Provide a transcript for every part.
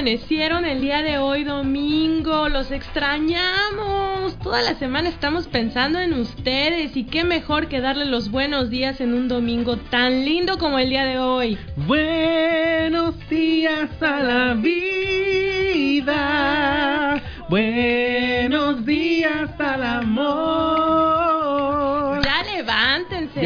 amanecieron el día de hoy domingo? Los extrañamos. Toda la semana estamos pensando en ustedes y qué mejor que darle los buenos días en un domingo tan lindo como el día de hoy. Buenos días a la vida. Buenos días al amor.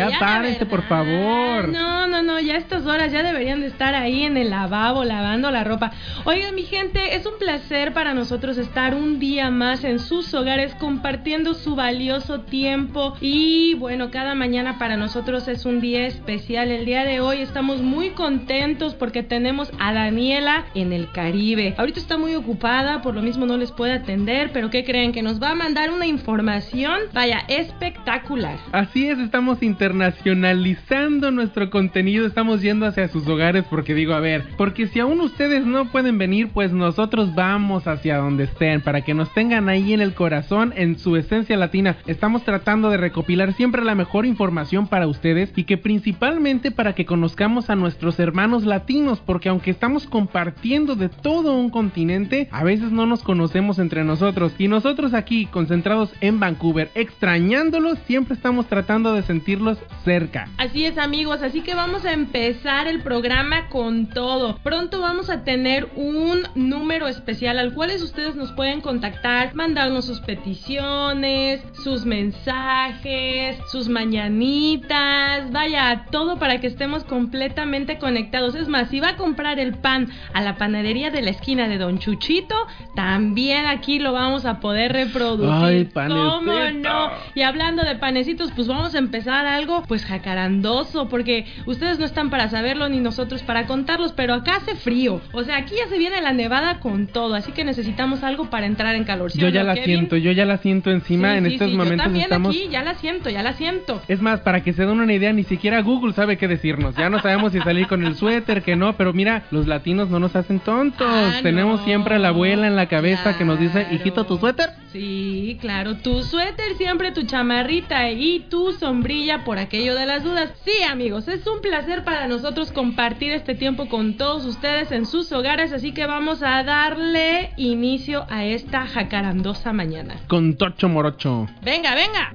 Ya. Ya la párense, por favor. No, no, no, ya a estas horas ya deberían de estar ahí en el lavabo lavando la ropa. Oigan, mi gente, es un placer para nosotros estar un día más en sus hogares compartiendo su valioso tiempo. Y bueno, cada mañana para nosotros es un día especial. El día de hoy estamos muy contentos porque tenemos a Daniela en el Caribe. Ahorita está muy ocupada, por lo mismo no les puede atender, pero ¿qué creen? Que nos va a mandar una información, vaya, espectacular. Así es, estamos internacionalizando nuestro contenido, estamos yendo hacia sus hogares porque digo, a ver, porque si aún ustedes no pueden venir, pues nosotros vamos hacia donde estén, para que nos tengan ahí en el corazón, en su esencia latina. Estamos tratando de recopilar siempre la mejor información para ustedes y que principalmente para que conozcamos a nuestros hermanos latinos, porque aunque estamos compartiendo de todo un continente, a veces no nos conocemos entre nosotros. Y nosotros aquí, concentrados en Vancouver, extrañándolos, siempre estamos tratando de sentirlos cerca. Así es amigos, así que vamos a empezar el programa con todo. Pronto vamos a tener un número especial al cual ustedes nos pueden contactar, mandarnos sus peticiones, sus mensajes, sus mañanitas, vaya, todo para que estemos completamente conectados. Es más, si va a comprar el pan a la panadería de la esquina de Don Chuchito, también aquí lo vamos a poder reproducir. Ay, ¿Cómo panecito. no? Y hablando de panecitos, pues vamos a empezar algo pues jacarandoso, porque ustedes no están para saberlo ni nosotros para contarlos, pero acá hace frío. O sea, aquí ya se viene la nevada con todo, así que necesitamos algo para entrar en calor. ¿sí Yo ya la Kevin? siento, yo ya la siento encima. Sí, en sí, estos sí, yo momentos también estamos. aquí, ya la siento, ya la siento. Es más, para que se den una idea, ni siquiera Google sabe qué decirnos. Ya no sabemos si salir con el suéter, que no, pero mira, los latinos no nos hacen tontos. Ah, Tenemos no. siempre a la abuela en la cabeza que nos dice, hijito, tu suéter. Sí, claro, tu suéter siempre, tu chamarrita y tu sombrilla por aquello de las dudas. Sí, amigos, es un placer para nosotros compartir este tiempo con todos ustedes en sus hogares, así que vamos a darle inicio a esta jacarandosa mañana. Con Tocho Morocho. Venga, venga.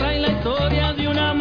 Trae la historia de una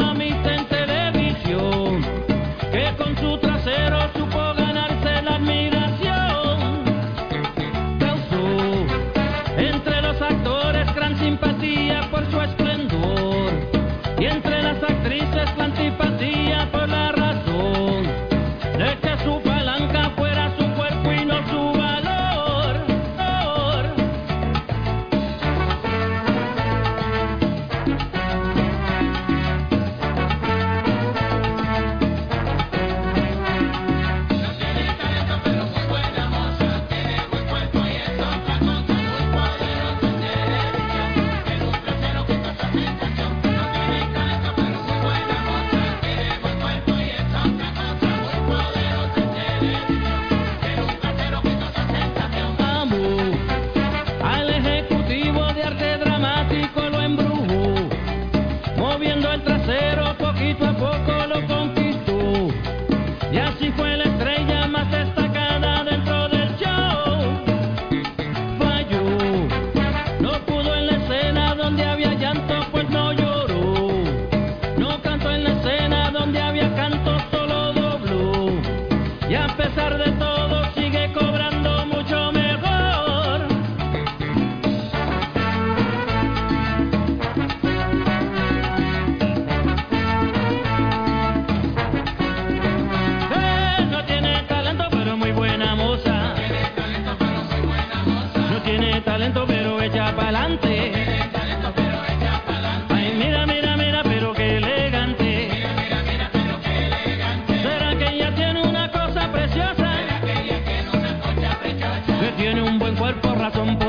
razón por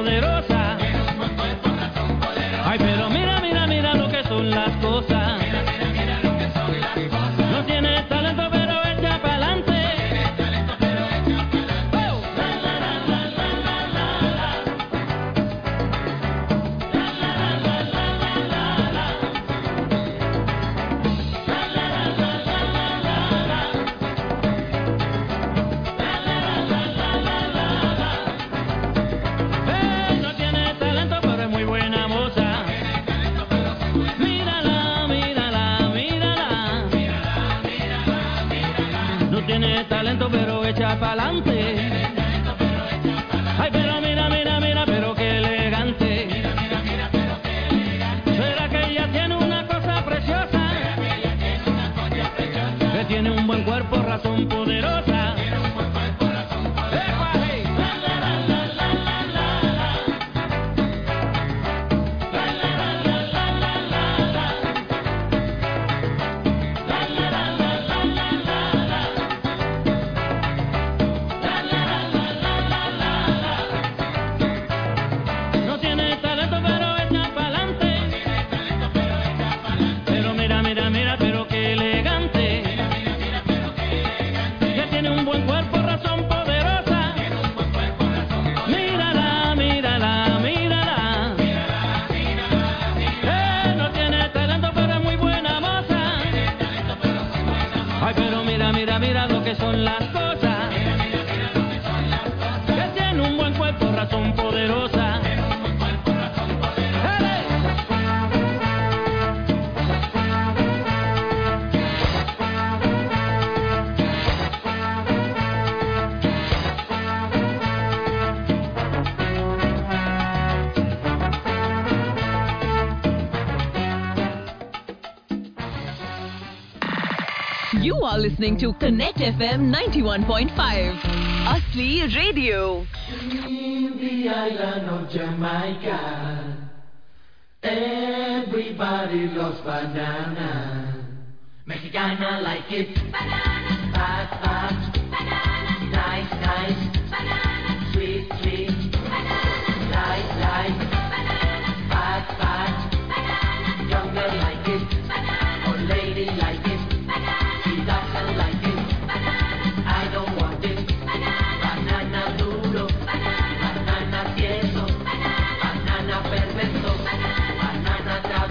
are listening to Connect FM 91.5. Asli Radio. The island of Jamaica. Everybody loves banana. Mexicana like it. Banana.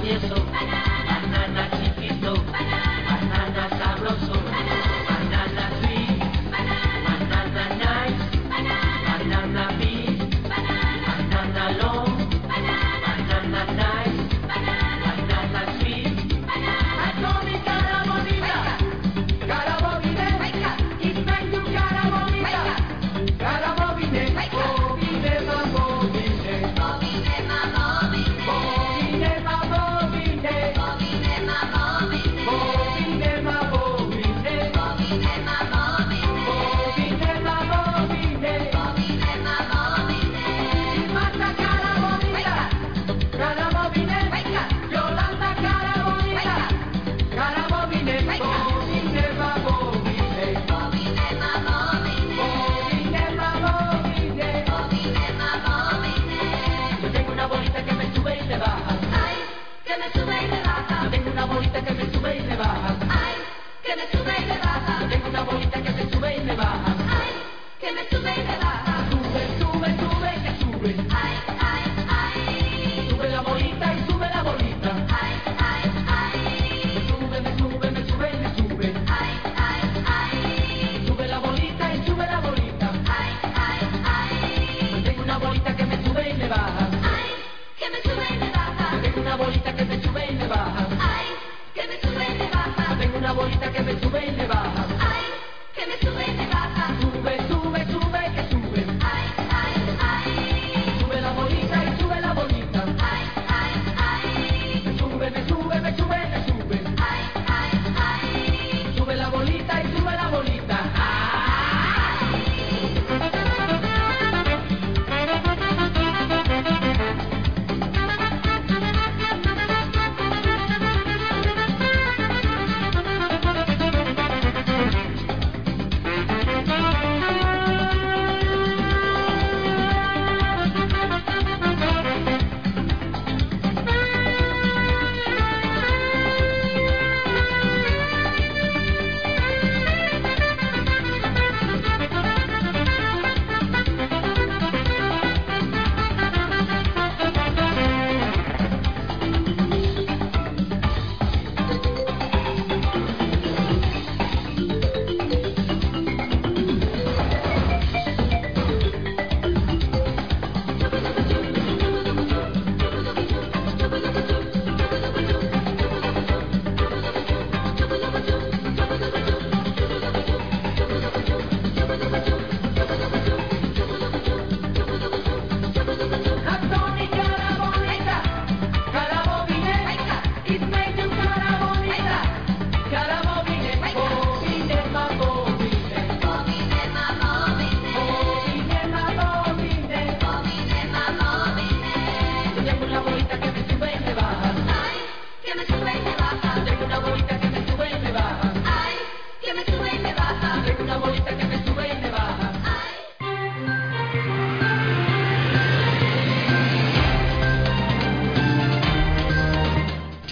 Viento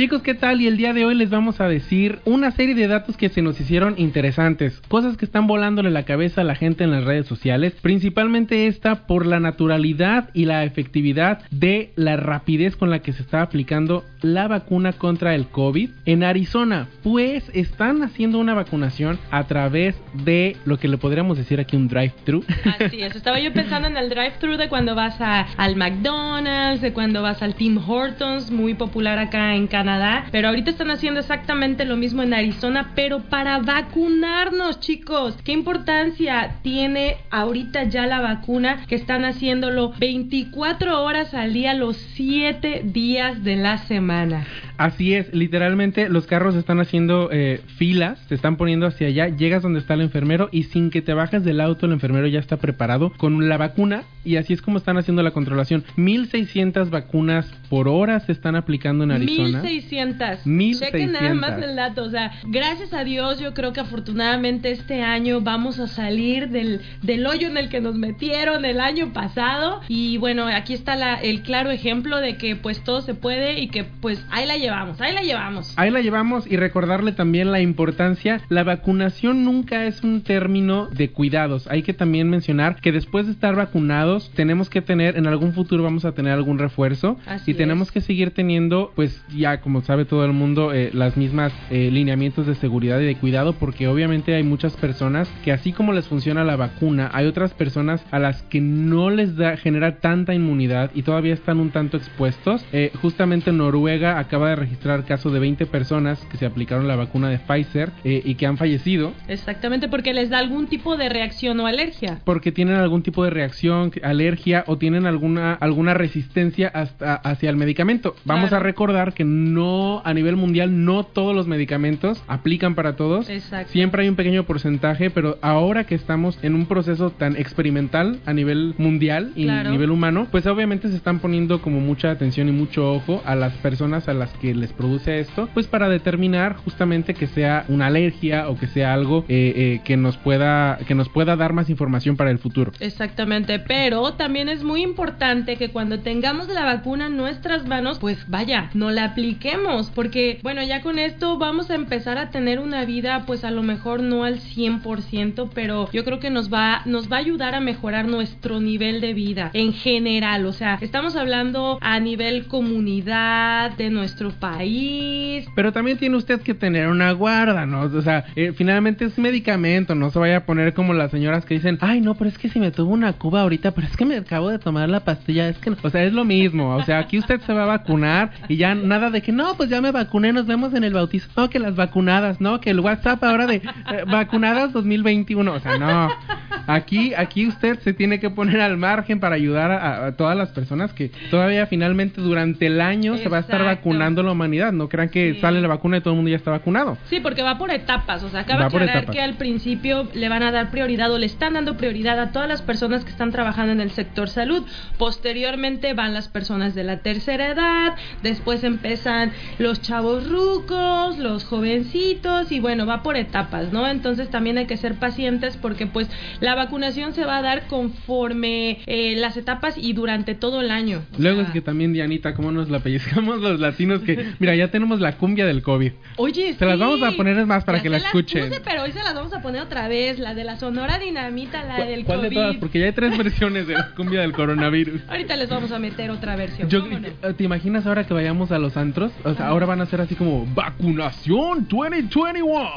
Chicos, ¿qué tal? Y el día de hoy les vamos a decir una serie de datos que se nos hicieron interesantes, cosas que están volándole la cabeza a la gente en las redes sociales, principalmente esta por la naturalidad y la efectividad de la rapidez con la que se está aplicando la vacuna contra el COVID en Arizona, pues están haciendo una vacunación a través de lo que le podríamos decir aquí un drive-thru. Así es, estaba yo pensando en el drive-thru de cuando vas a, al McDonald's, de cuando vas al Tim Hortons, muy popular acá en Canadá, pero ahorita están haciendo exactamente lo mismo en Arizona, pero para vacunarnos, chicos. ¿Qué importancia tiene ahorita ya la vacuna que están haciéndolo 24 horas al día, los 7 días de la semana? Así es, literalmente los carros están haciendo eh, filas, se están poniendo hacia allá, llegas donde está el enfermero y sin que te bajes del auto el enfermero ya está preparado con la vacuna y así es como están haciendo la controlación. 1600 vacunas por hora se están aplicando en Arizona. 1600. 1600. Chequen nada más el dato. O sea, gracias a Dios, yo creo que afortunadamente este año vamos a salir del, del hoyo en el que nos metieron el año pasado. Y bueno, aquí está la, el claro ejemplo de que pues todo se puede y que pues ahí la llevamos, ahí la llevamos. Ahí la llevamos y recordarle también la importancia. La vacunación nunca es un término de cuidados. Hay que también mencionar que después de estar vacunados tenemos que tener, en algún futuro vamos a tener algún refuerzo Así y tenemos que seguir teniendo, pues ya como sabe todo el mundo, eh, las mismas eh, lineamientos de seguridad y de cuidado porque obviamente hay muchas personas que así como les funciona la vacuna, hay otras personas a las que no les da genera tanta inmunidad y todavía están un tanto expuestos. Eh, justamente Noruega acaba de registrar caso de 20 personas que se aplicaron la vacuna de Pfizer y que han fallecido Exactamente, porque les da algún tipo de reacción o alergia. porque tienen algún tipo de reacción, alergia o tienen alguna alguna resistencia hasta hacia el medicamento. Vamos Claro. a recordar que no a nivel mundial no todos los medicamentos aplican para todos. Exacto. Siempre hay un pequeño porcentaje, pero ahora que estamos en un proceso tan experimental a nivel mundial y Claro. a nivel humano, pues obviamente se están poniendo como mucha atención y mucho ojo a las personas a las que les produce esto, pues para determinar justamente que sea una alergia o que sea algo eh, eh, que nos pueda que nos pueda dar más información para el futuro. Exactamente, pero también es muy importante que cuando tengamos la vacuna en nuestras manos, pues vaya, no la apliquemos, porque bueno, ya con esto vamos a empezar a tener una vida, pues a lo mejor no al 100%, pero yo creo que nos va, nos va a ayudar a mejorar nuestro nivel de vida en general, o sea, estamos hablando a nivel comunidad de nuestro país, Pero también tiene usted que tener una guarda, ¿no? O sea, eh, finalmente es medicamento, no se vaya a poner como las señoras que dicen, ay, no, pero es que si me tuvo una cuba ahorita, pero es que me acabo de tomar la pastilla, es que, no". o sea, es lo mismo, o sea, aquí usted se va a vacunar y ya nada de que, no, pues ya me vacuné, nos vemos en el bautizo, no, que las vacunadas, no, que el WhatsApp ahora de eh, vacunadas 2021, o sea, no, aquí, aquí usted se tiene que poner al margen para ayudar a, a todas las personas que todavía finalmente durante el año se va a estar vacunando la humanidad, no crean que Sí. sale la vacuna y todo el mundo ya está vacunado. Sí, porque va por etapas. O sea, acaba de aclarar que al principio le van a dar prioridad o le están dando prioridad a todas las personas que están trabajando en el sector salud. Posteriormente van las personas de la tercera edad. Después empiezan los chavos rucos, los jovencitos y bueno, va por etapas, ¿no? Entonces también hay que ser pacientes porque pues la vacunación se va a dar conforme eh, las etapas y durante todo el año. Luego es que también, Dianita, cómo nos la pellizcamos los latinos que, mira, ya tenemos la cumbia del COVID. Oye, Se las vamos a poner más para Ya que la escuchen. puse, pero hoy se las vamos a poner otra vez, la de la Sonora Dinamita, la del ¿Cuál de COVID. todas? Porque ya hay tres versiones de la cumbia del coronavirus. Ahorita les vamos a meter otra versión. Yo. ¿Te imaginas ahora que vayamos a los antros? O sea, ahora van a ser así como vacunación 2021.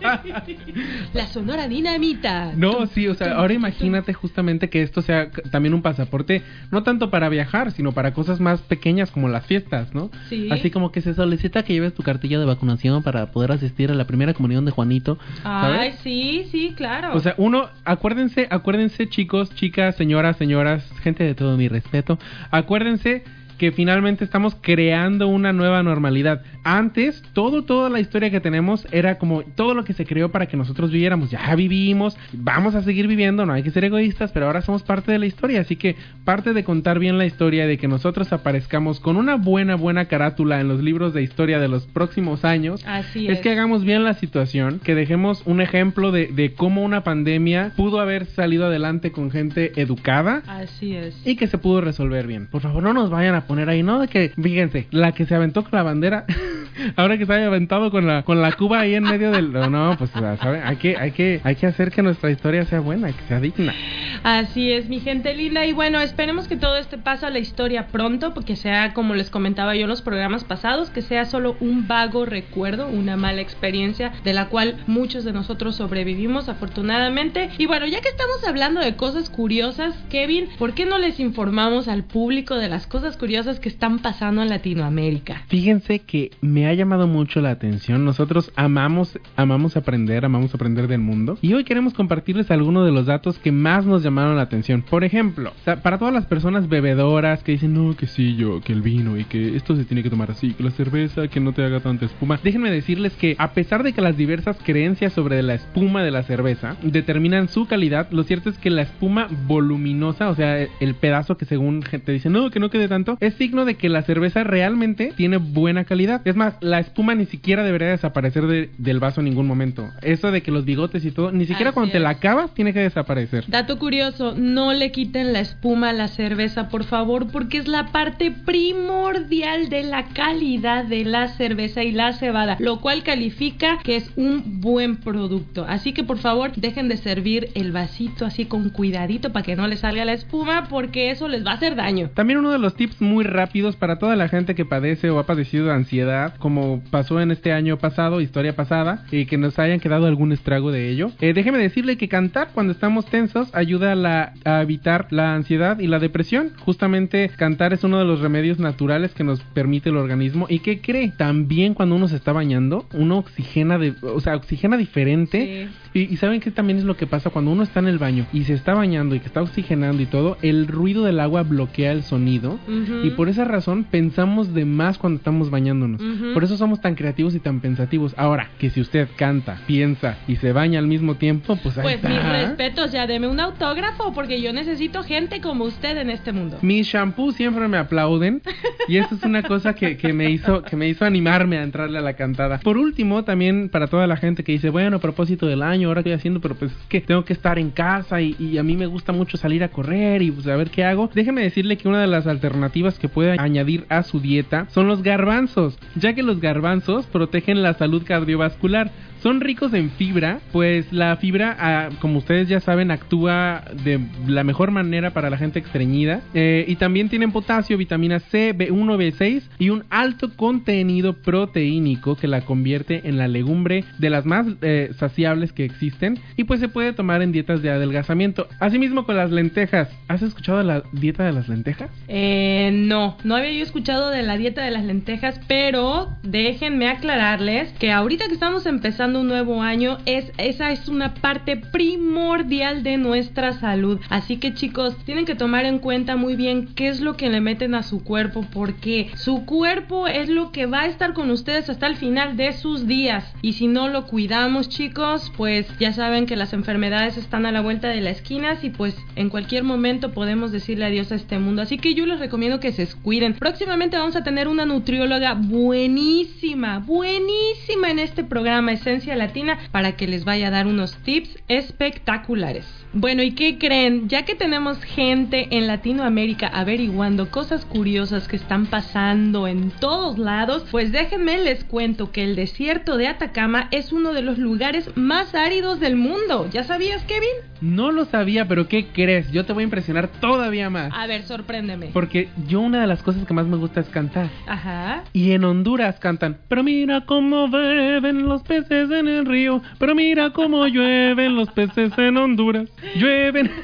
La Sonora Dinamita. No, sí, o sea, ahora imagínate justamente que esto sea también un pasaporte, no tanto para viajar, sino para cosas más pequeñas como las fiestas, ¿no? Sí. Así como que se solicita que lleves tu cartilla de vacunación para poder asistir a la primera comunión de Juanito. ¿sabes? Ay, sí, sí, claro. O sea, uno, acuérdense, acuérdense chicos, chicas, señoras, señoras, gente de todo mi respeto, acuérdense que finalmente estamos creando una nueva normalidad. Antes, todo, toda la historia que tenemos era como todo lo que se creó para que nosotros viviéramos. Ya vivimos, vamos a seguir viviendo, no hay que ser egoístas, pero ahora somos parte de la historia. Así que parte de contar bien la historia, de que nosotros aparezcamos con una buena, buena carátula en los libros de historia de los próximos años, Así es es. que hagamos bien la situación, que dejemos un ejemplo de, de cómo una pandemia pudo haber salido adelante con gente educada Así es. y que se pudo resolver bien. Por favor, no nos vayan a poner ahí, ¿no? De que, fíjense, la que se aventó con la bandera, ahora que haya aventado con la, con la cuba ahí en medio del... No, no, pues, ¿saben? Hay que, hay, que, hay que hacer que nuestra historia sea buena, que sea digna. Así es, mi gente linda. Y bueno, esperemos que todo este pase a la historia pronto, porque sea, como les comentaba yo en los programas pasados, que sea solo un vago recuerdo, una mala experiencia de la cual muchos de nosotros sobrevivimos afortunadamente. Y bueno, ya que estamos hablando de cosas curiosas, Kevin, ¿por qué no les informamos al público de las cosas curiosas que están pasando en Latinoamérica? Fíjense que me ha llamado mucho la atención. Nosotros amamos, amamos aprender, amamos aprender del mundo. Y hoy queremos compartirles algunos de los datos que más nos llamaron la atención. Por ejemplo, para todas las personas bebedoras que dicen, no, que sí, yo, que el vino y que esto se tiene que tomar así, que la cerveza, que no te haga tanta espuma. Déjenme decirles que a pesar de que las diversas creencias sobre la espuma de la cerveza determinan su calidad, lo cierto es que la espuma voluminosa, o sea, el pedazo que según gente dice, no, que no quede tanto, es signo de que la cerveza realmente tiene buena calidad. Es más, la espuma ni siquiera debería desaparecer de- del vaso en ningún momento. Eso de que los bigotes y todo, ni siquiera Así cuando te la acabas tiene que desaparecer. Dato curioso, no le quiten la espuma a la cerveza, por favor, porque es la parte primordial de la calidad de la cerveza y la cebada, lo cual califica que es un buen producto. Así que por favor, dejen de servir el vasito así con cuidadito para que no le salga la espuma, porque eso les va a hacer daño. También uno de los tips muy rápidos para toda la gente que padece o ha padecido de ansiedad, como pasó en este año pasado, historia pasada, y que nos hayan quedado algún estrago de ello. Eh, déjeme decirle que cantar cuando estamos tensos ayuda a, la- a evitar la ansiedad y la depresión. Justamente cantar es uno de los remedios naturales que nos permite el organismo. ¿Y qué cree? También cuando uno se está bañando, uno oxigena, de, o sea, oxigena diferente. Y, y saben que también es lo que pasa cuando uno está en el baño y se está bañando y que está oxigenando y todo, el ruido del agua bloquea el sonido. Ujú. Y por esa razón pensamos de más cuando estamos bañándonos. Ujú. Por eso somos tan creativos y tan pensativos. Ahora, que si usted canta, piensa y se baña al mismo tiempo, pues ahí Pues está. mis respetos, ya deme un autógrafo, porque yo necesito gente como usted en este mundo. Mis shampoos siempre me aplauden y eso es una cosa que, que me hizo que me hizo animarme a entrarle a la cantada. Por último, también para toda la gente que dice, bueno, a propósito del año, ahora qué estoy haciendo, pero pues es que tengo que estar en casa y, y a mí me gusta mucho salir a correr y pues a ver qué hago. Déjeme decirle que una de las alternativas que puede añadir a su dieta son los garbanzos, ya que los garbanzos protegen la salud cardiovascular. Son ricos en fibra, pues la fibra, ah, como ustedes ya saben, actúa de la mejor manera para la gente estreñida. Eh, y también tienen potasio, vitamina C, B1, B6 y un alto contenido proteínico que la convierte en la legumbre de las más eh, saciables que existen. Y pues se puede tomar en dietas de adelgazamiento. Asimismo con las lentejas. ¿Has escuchado la dieta de las lentejas? Eh, no, no había yo escuchado de la dieta de las lentejas, pero déjenme aclararles que ahorita que estamos empezando un nuevo año, es, esa es una parte primordial de nuestra salud. Así que chicos, tienen que tomar en cuenta muy bien qué es lo que le meten a su cuerpo, porque su cuerpo es lo que va a estar con ustedes hasta el final de sus días. Y si no lo cuidamos, chicos, pues ya saben que las enfermedades están a la vuelta de la esquina y pues en cualquier momento podemos decirle adiós a este mundo. Así que yo les recomiendo que se cuiden. Próximamente vamos a tener una nutrióloga buenísima, buenísima en este programa Esencia Latina para que les vaya a dar unos tips espectaculares. Bueno, ¿y qué creen? Ya que tenemos gente en Latinoamérica averiguando cosas curiosas que están pasando en todos lados, pues déjenme les cuento que el desierto de Atacama es uno de los lugares más áridos del mundo. ¿Ya sabías, Kevin? No lo sabía, pero ¿qué crees? Yo te voy a impresionar todavía más. A ver, sorpréndeme. Porque yo una de las cosas que más me gusta es cantar. Ajá. Y en Honduras cantan, pero mira cómo beben los peces en el río, pero mira cómo llueven los peces en Honduras. Llueven.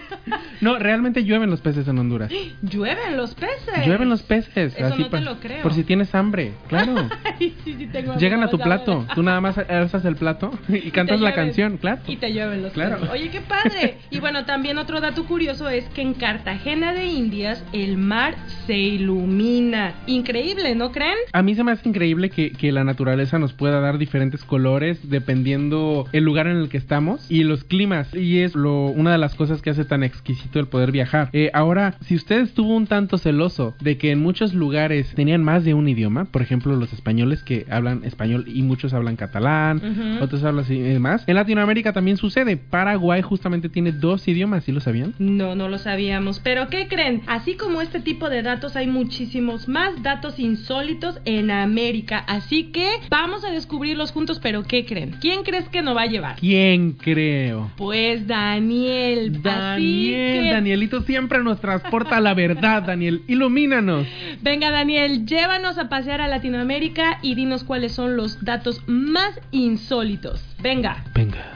No, realmente llueven los peces en Honduras. Llueven los peces. Llueven los peces. Eso no te lo creo. por si tienes hambre, claro. Ay, sí, sí tengo Llegan a tu plato, tú nada más alzas el plato y cantas la llueven. canción, claro. Y te llueven los Claro. peces. Oye, qué padre. Y bueno, también otro dato curioso es que en Cartagena de Indias el mar se ilumina. Increíble, ¿no creen? A mí se me hace increíble que, que la naturaleza nos pueda dar diferentes colores dependiendo el lugar en el que estamos y los climas. Y es lo, una de las cosas que hace tan exquisito el poder viajar. Eh, ahora, si usted estuvo un tanto celoso de que en muchos lugares tenían más de un idioma, por ejemplo los españoles que hablan español y muchos hablan catalán, otros hablan así y demás, en Latinoamérica también sucede. Paraguay justamente tiene dos idiomas, ¿sí lo sabían? No, no lo sabíamos. Pero ¿qué creen? Así como este tipo de datos, hay muchísimos más datos insólitos en América. Así que vamos a descubrirlos juntos, pero ¿qué creen? ¿Quién crees que nos va a llevar? ¿Quién creo? Pues Daniel. Daniel, que- Danielito siempre nos transporta a la verdad, Daniel. Ilumínanos. Venga, Daniel, llévanos a pasear a Latinoamérica y dinos cuáles son los datos más insólitos. Venga. Venga.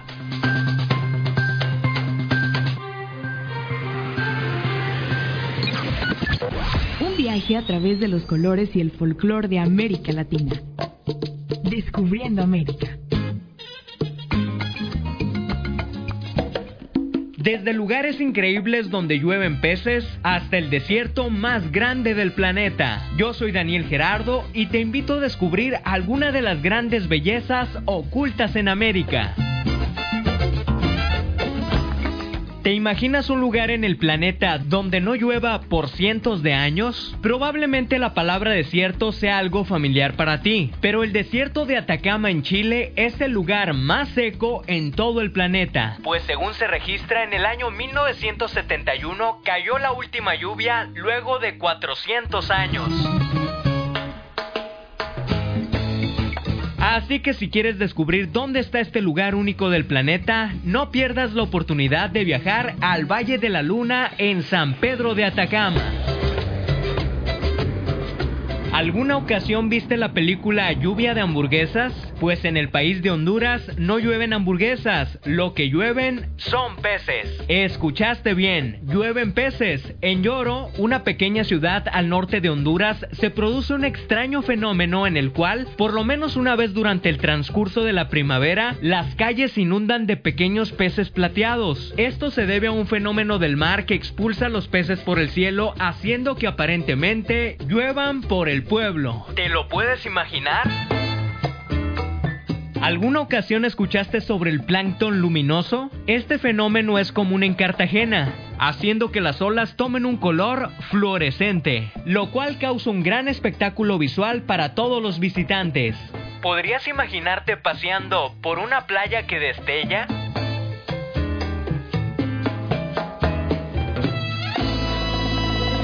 Viaje a través de los colores y el folclore de América Latina. Descubriendo América. Desde lugares increíbles donde llueven peces hasta el desierto más grande del planeta. Yo soy Daniel Gerardo y te invito a descubrir alguna de las grandes bellezas ocultas en América. ¿Te imaginas un lugar en el planeta donde no llueva por cientos de años? Probablemente la palabra desierto sea algo familiar para ti, pero el desierto de Atacama en Chile es el lugar más seco en todo el planeta, pues según se registra en el año 1971 cayó la última lluvia luego de 400 años. Así que si quieres descubrir dónde está este lugar único del planeta, no pierdas la oportunidad de viajar al Valle de la Luna en San Pedro de Atacama. ¿Alguna ocasión viste la película Lluvia de hamburguesas? Pues en el país de Honduras no llueven hamburguesas, lo que llueven son peces. Escuchaste bien, llueven peces. En Lloro, una pequeña ciudad al norte de Honduras, se produce un extraño fenómeno en el cual, por lo menos una vez durante el transcurso de la primavera, las calles inundan de pequeños peces plateados. Esto se debe a un fenómeno del mar que expulsa los peces por el cielo, haciendo que aparentemente lluevan por el pueblo. ¿Te lo puedes imaginar? ¿Alguna ocasión escuchaste sobre el plancton luminoso? Este fenómeno es común en Cartagena, haciendo que las olas tomen un color fluorescente, lo cual causa un gran espectáculo visual para todos los visitantes. ¿Podrías imaginarte paseando por una playa que destella?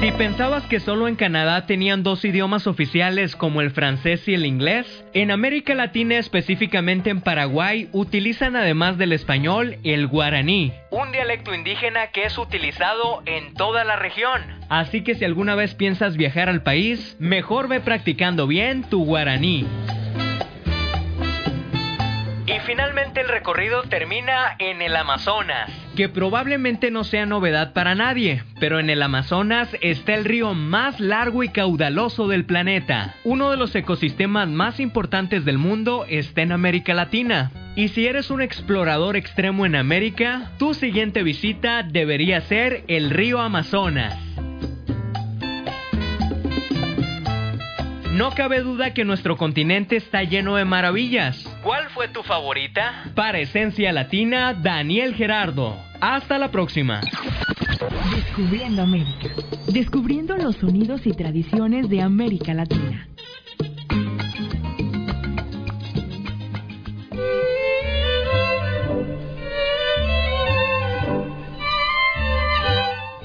Si pensabas que solo en Canadá tenían dos idiomas oficiales como el francés y el inglés, en América Latina, específicamente en Paraguay, utilizan además del español el guaraní, un dialecto indígena que es utilizado en toda la región. Así que si alguna vez piensas viajar al país, mejor ve practicando bien tu guaraní. Finalmente el recorrido termina en el Amazonas, que probablemente no sea novedad para nadie, pero en el Amazonas está el río más largo y caudaloso del planeta. Uno de los ecosistemas más importantes del mundo está en América Latina. Y si eres un explorador extremo en América, tu siguiente visita debería ser el río Amazonas. No cabe duda que nuestro continente está lleno de maravillas. ¿Cuál fue tu favorita? Para Esencia Latina, Daniel Gerardo. Hasta la próxima. Descubriendo América. Descubriendo los sonidos y tradiciones de América Latina.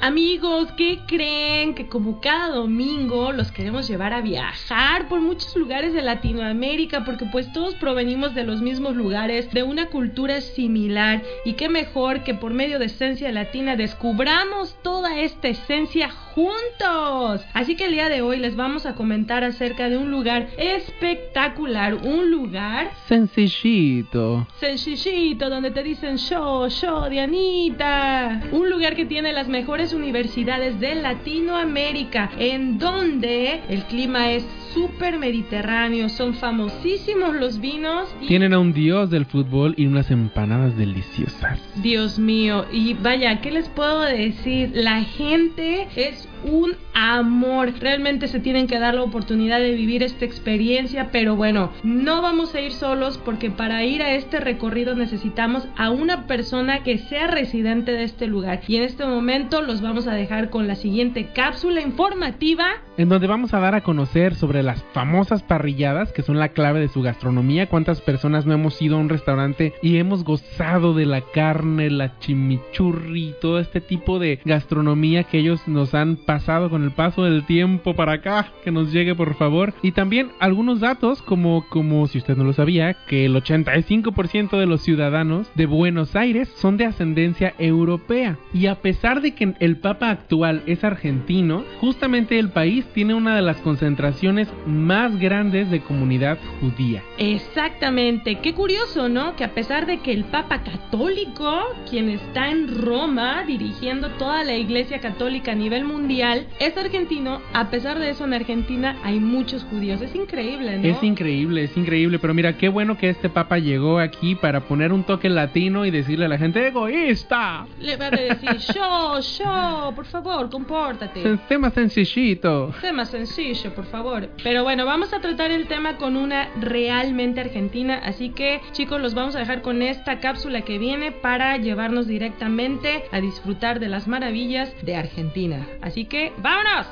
Amigos, ¿qué creen? Que como cada domingo los queremos llevar a viajar por muchos lugares de Latinoamérica, porque pues todos provenimos de los mismos lugares, de una cultura similar, y qué mejor que por medio de Esencia Latina descubramos toda esta esencia juntos. Así que el día de hoy les vamos a comentar acerca de un lugar espectacular, un lugar Sencillito. Sencillito, donde te dicen yo, yo, Dianita. Un lugar que tiene las mejores universidades de Latinoamérica, en donde el clima es súper mediterráneo, son famosísimos los vinos. Y, Tienen a un dios del fútbol y unas empanadas deliciosas. Dios mío, y vaya, ¿qué les puedo decir? La gente es un amor. Realmente se tienen que dar la oportunidad de vivir esta experiencia, pero bueno, no vamos a ir solos porque para ir a este recorrido necesitamos a una persona que sea residente de este lugar. Y en este momento los vamos a dejar con la siguiente cápsula informativa. En donde vamos a dar a conocer sobre las famosas parrilladas que son la clave de su gastronomía. ¿Cuántas personas no hemos ido a un restaurante y hemos gozado de la carne, la chimichurri, todo este tipo de gastronomía que ellos nos han pasado con el paso del tiempo para acá? Que nos llegue por favor. Y también algunos datos como, como si usted no lo sabía, que el 85% de los ciudadanos de Buenos Aires son de ascendencia europea. Y a pesar de que el Papa actual es argentino, justamente el país tiene una de las concentraciones más grandes de comunidad judía. Exactamente, qué curioso, ¿no? Que a pesar de que el Papa Católico, quien está en Roma dirigiendo toda la Iglesia Católica a nivel mundial, es argentino, a pesar de eso en Argentina hay muchos judíos. Es increíble, ¿no? Es increíble, es increíble, pero mira, qué bueno que este Papa llegó aquí para poner un toque latino y decirle a la gente egoísta. Le va a decir, yo, yo, por favor, compórtate. Más sencillito. Más sencillo, por favor. Pero bueno, vamos a tratar el tema con una realmente argentina, así que chicos, los vamos a dejar con esta cápsula que viene para llevarnos directamente a disfrutar de las maravillas de Argentina. Así ¡vámonos!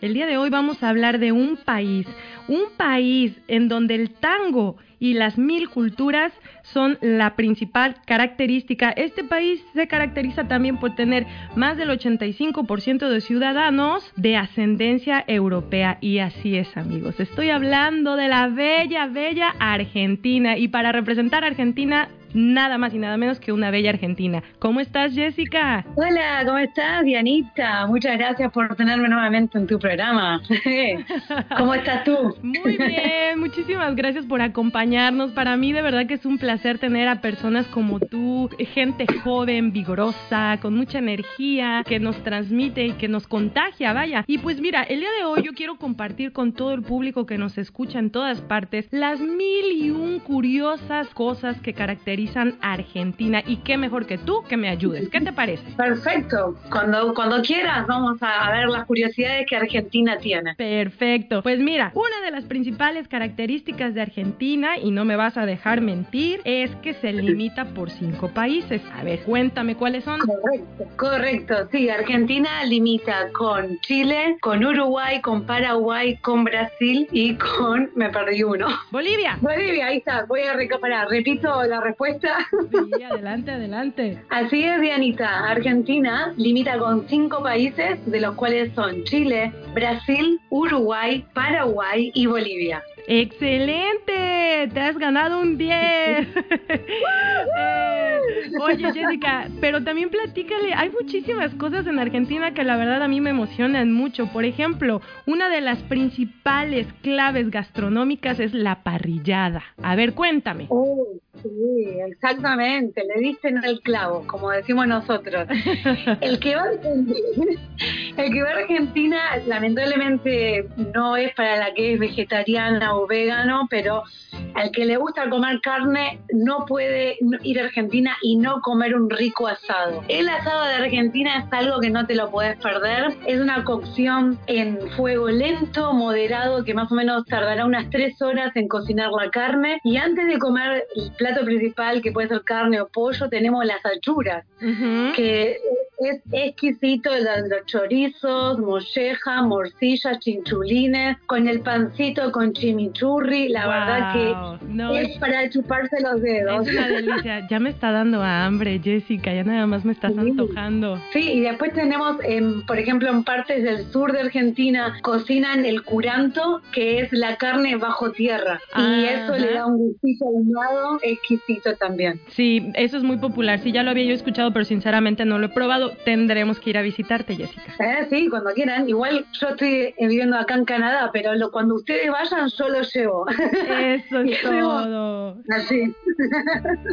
El día de hoy vamos a hablar de un país, un país en donde el tango y las mil culturas son la principal característica. Este país se caracteriza también por tener más del 85% de ciudadanos de ascendencia europea. Y así es, amigos. Estoy hablando de la bella, bella Argentina. Y para representar a Argentina nada más y nada menos que una bella argentina. ¿Cómo estás, Jessica? Hola, ¿cómo estás, Dianita? Muchas gracias por tenerme nuevamente en tu programa. ¿Cómo estás tú? Muy bien, muchísimas gracias por acompañarnos. Para mí de verdad que es un placer tener a personas como tú, gente joven, vigorosa, con mucha energía, que nos transmite y que nos contagia, vaya. Y pues mira, el día de hoy yo quiero compartir con todo el público que nos escucha en todas partes las mil y un curiosas cosas que caracterizan a Argentina y qué mejor que tú que me ayudes. ¿Qué te parece? Perfecto. Cuando, cuando quieras vamos a ver las curiosidades que Argentina tiene. Perfecto. Pues mira, una de las principales características de Argentina, y no me vas a dejar mentir, es que se limita por cinco países. A ver, cuéntame cuáles son. Correcto, correcto. Sí, Argentina limita con Chile, con Uruguay, con Paraguay, con Brasil y con, me perdí uno. Bolivia. Bolivia, ahí está. Voy a recuperar. Repito la respuesta. Sí, adelante, adelante. Así es, Dianita. Argentina limita con cinco países, de los cuales son Chile, Brasil, Uruguay, Paraguay y Bolivia. ¡Excelente! Te has ganado un 10. Eh, oye, Jessica, pero también platícale, hay muchísimas cosas en Argentina que la verdad a mí me emocionan mucho. Por ejemplo, una de las principales claves gastronómicas es la parrillada. A ver, cuéntame. Oh, sí, exactamente. Le diste en el clavo, como decimos nosotros. El que va a Argentina, el que va a Argentina lamentablemente no es para la que es vegetariana o vegano, pero al que le gusta comer carne no puede ir a Argentina y no comer un rico asado. El asado de Argentina es algo que no te lo puedes perder. Es una cocción en fuego lento, moderado, que más o menos tardará unas tres horas en cocinar la carne. Y antes de comer el plato principal, que puede ser carne o pollo, tenemos las achuras, que es exquisito los, los chorizos, molleja, morcilla, chinchulines, con el pancito con chimichurri. La Wow, verdad que no, es es- para chuparse los dedos. Es una delicia. Ya me está dando hambre, Jessica. Ya nada más me estás Sí. antojando. Sí, y después tenemos, em, por ejemplo, en partes del sur de Argentina, cocinan el curanto, que es la carne bajo tierra. Y eso Ajá. le da un gustito ahumado exquisito también. Sí, eso es muy popular. Sí, ya lo había yo escuchado, pero sinceramente no lo he probado. tendremos que ir a visitarte, Jessica. Eh, sí, cuando quieran. Igual yo estoy viviendo acá en Canadá, pero lo- cuando ustedes vayan yo los llevo. Eso todo. Así.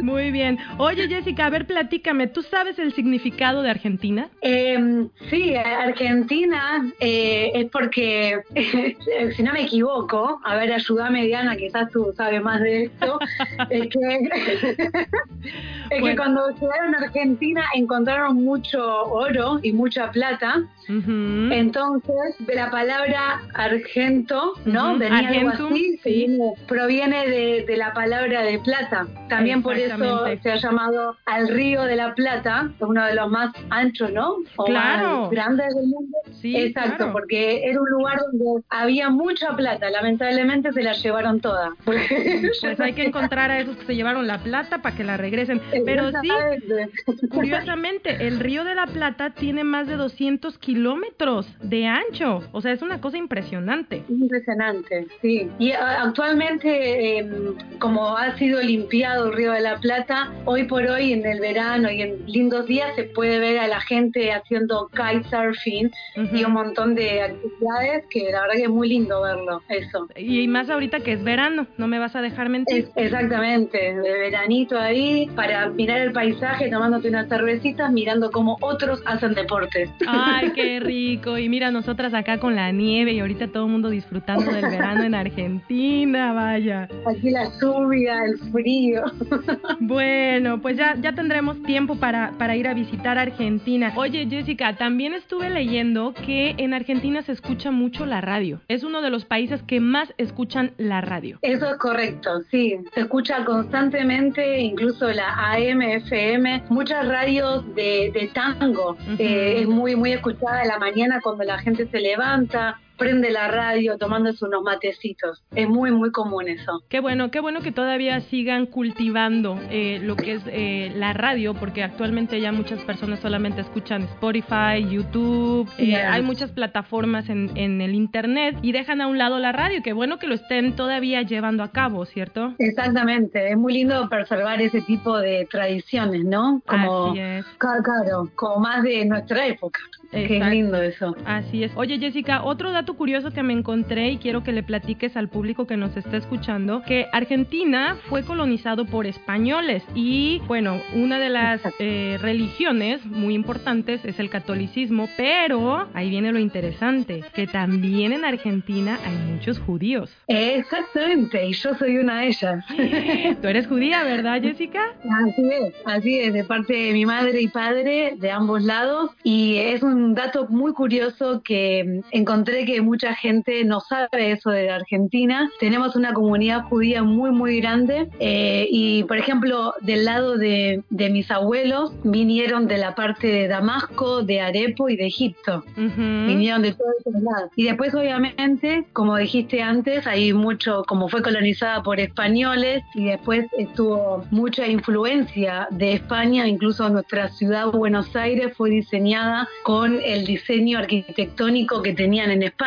Muy bien. Oye, Jessica, a ver, platícame, ¿tú sabes el significado de Argentina? Eh, sí, Argentina eh, es porque, si no me equivoco, a ver, ayúdame Diana, quizás tú sabes más de esto, es que, es que cuando llegaron a Argentina encontraron mucho oro y mucha plata, Ujú. entonces de la palabra argento, ¿no? Ujú, Venía algo así, sí. viene- proviene de, de la palabra de plata. También por eso se ha llamado al río de la Plata, uno de los más anchos, ¿no? O Claro. más grandes del mundo. Sí, Exacto, claro. porque era un lugar donde había mucha plata. Lamentablemente se la llevaron toda. Pues hay que encontrar a esos que se llevaron la plata para que la regresen. Pero sí, curiosamente, el Río de la Plata tiene más de 200 kilómetros de ancho. O sea, es una cosa impresionante. Impresionante, sí. Y a- actualmente, eh, como ha sido limpiado el Río de la Plata, hoy por hoy en el verano y en lindos días se puede ver a la gente haciendo kitesurfing y un montón de actividades que la verdad que es muy lindo verlo, eso. Y más ahorita que es verano, no me vas a dejar mentir. Es- exactamente, de veranito ahí, para mirar el paisaje, tomándote unas cervecitas, mirando cómo otros hacen deportes. Ay, qué rico. Y mira, nosotras acá con la nieve y ahorita todo el mundo disfrutando del verano en Argentina, vaya. Aquí la lluvia, el frío. Bueno, pues ya, ya tendremos tiempo para, para ir a visitar Argentina. Oye, Jessica, también estuve leyendo que en Argentina se escucha mucho la radio. Es uno de los países que más escuchan la radio. Eso es correcto, sí. Se escucha constantemente, incluso la AM, FM, muchas radios de, de tango. Eh, es muy, muy escuchada en la mañana cuando la gente se levanta, prende la radio tomándose unos matecitos. Es muy, muy común eso. Qué bueno, qué bueno que todavía sigan cultivando eh, lo que es eh, la radio, porque actualmente ya muchas personas solamente escuchan Spotify, YouTube, eh, Yeah. hay muchas plataformas en, en el Internet y dejan a un lado la radio. Qué bueno que lo estén todavía llevando a cabo, ¿cierto? Exactamente, es muy lindo preservar ese tipo de tradiciones, ¿no? Como, Así es. Claro, como más de nuestra época. Qué lindo eso. Así es. Oye, Jessica, otro dato curioso que me encontré y quiero que le platiques al público que nos está escuchando, que Argentina fue colonizado por españoles y, bueno, una de las eh, religiones muy importantes es el catolicismo, pero ahí viene lo interesante, que también en Argentina hay muchos judíos. Exactamente, y yo soy una de ellas. Tú eres judía, ¿verdad, Jessica? Así es, así es, de parte de mi madre y padre, de ambos lados. Y es un dato muy curioso que encontré que mucha gente no sabe eso de Argentina. Tenemos una comunidad judía muy, muy grande. eh, y, por ejemplo, del lado de, de mis abuelos, vinieron de la parte de Damasco, de Arepo y de Egipto. Vinieron de todos esos lados. Y después, obviamente, como dijiste antes, hay mucho, como fue colonizada por españoles, y después estuvo mucha influencia de España, incluso nuestra ciudad, Buenos Aires, fue diseñada con el diseño arquitectónico que tenían en España.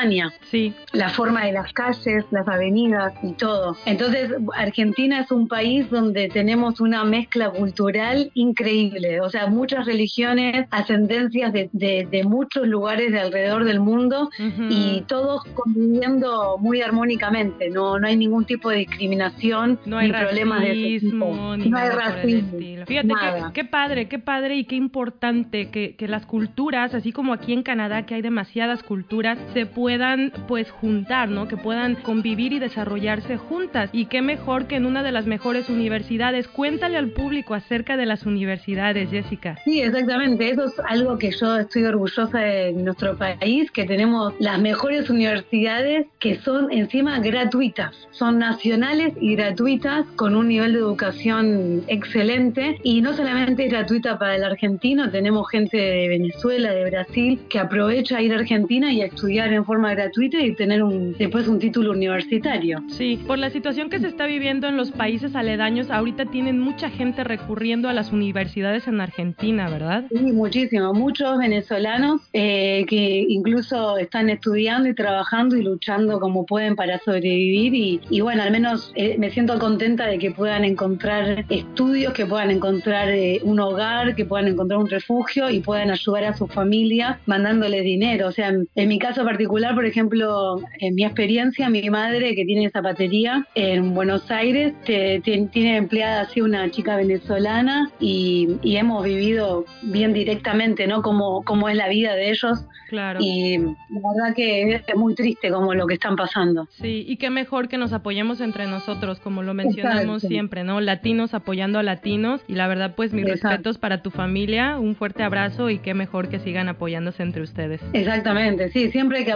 Sí. La forma de las calles, las avenidas y todo. Entonces, Argentina es un país donde tenemos una mezcla cultural increíble. O sea, muchas religiones, ascendencias de, de- de muchos lugares de alrededor del mundo y todos conviviendo muy armónicamente. No, no hay ningún tipo de discriminación No hay ni problemas de ese tipo. racismo, ni no hay racismo. Fíjate qué, padre, qué padre y qué importante que, que las culturas, así como aquí en Canadá, que hay demasiadas culturas, se puedan pues juntar, ¿no? Que puedan convivir y desarrollarse juntas. Y qué mejor que en una de las mejores universidades. Cuéntale al público acerca de las universidades, Jessica. Sí, exactamente. Eso es algo que yo estoy orgullosa de nuestro país, que tenemos las mejores universidades que son encima gratuitas. Son nacionales y gratuitas con un nivel de educación excelente. Y no solamente es gratuita para el argentino, tenemos gente de Venezuela, de Brasil, que aprovecha ir a Argentina y a estudiar en forma forma gratuita y tener un, después un título universitario. Sí, por la situación que se está viviendo en los países aledaños, ahorita tienen mucha gente recurriendo a las universidades en Argentina, ¿verdad? Sí, muchísimo. Muchos venezolanos eh, que incluso están estudiando y trabajando y luchando como pueden para sobrevivir y, y bueno, al menos eh, me siento contenta de que puedan encontrar estudios, que puedan encontrar eh, un hogar, que puedan encontrar un refugio y puedan ayudar a su familia mandándoles dinero. O sea, en, en mi caso particular, por ejemplo, en mi experiencia, mi madre que tiene zapatería en Buenos Aires, te- te- tiene empleada así una chica venezolana y, y hemos vivido bien directamente, ¿no? Cómo, cómo es la vida de ellos Claro. y la verdad que es muy triste como lo que están pasando. Sí, y qué mejor que nos apoyemos entre nosotros, como lo mencionamos Exacto. siempre, ¿no? Latinos apoyando a latinos. Y la verdad, pues mis Exacto. respetos para tu familia, un fuerte abrazo y qué mejor que sigan apoyándose entre ustedes. Exactamente, sí, siempre hay que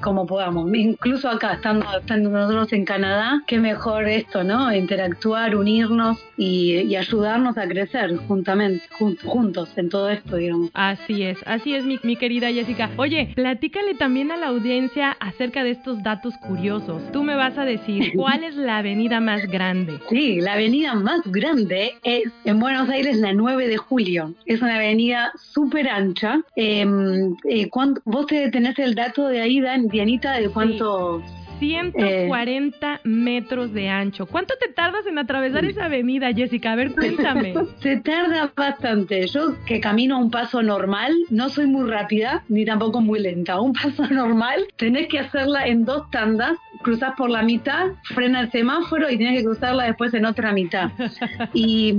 como podamos. Incluso acá, estando, estando nosotros en Canadá, qué mejor esto, ¿no? Interactuar, unirnos y, y ayudarnos a crecer juntamente, jun- juntos en todo esto, digamos. Así es, así es mi, mi querida Jessica. Oye, platícale también a la audiencia acerca de estos datos curiosos. Tú me vas a decir cuál es la avenida más grande. Sí, la avenida más grande es en Buenos Aires la 9 de julio. Es una avenida súper ancha. Eh, eh, ¿cuánto- ¿Vos te tenés el dato de ahí, Dan, Dianita, de cuánto... 140 metros de ancho. ¿Cuánto te tardas en atravesar esa avenida, Jessica? A ver, cuéntame. Se tarda bastante. Yo que camino a un paso normal, no soy muy rápida ni tampoco muy lenta. Un paso normal, tenés que hacerla en dos tandas, cruzás por la mitad, frena el semáforo y tienes que cruzarla después en otra mitad. Y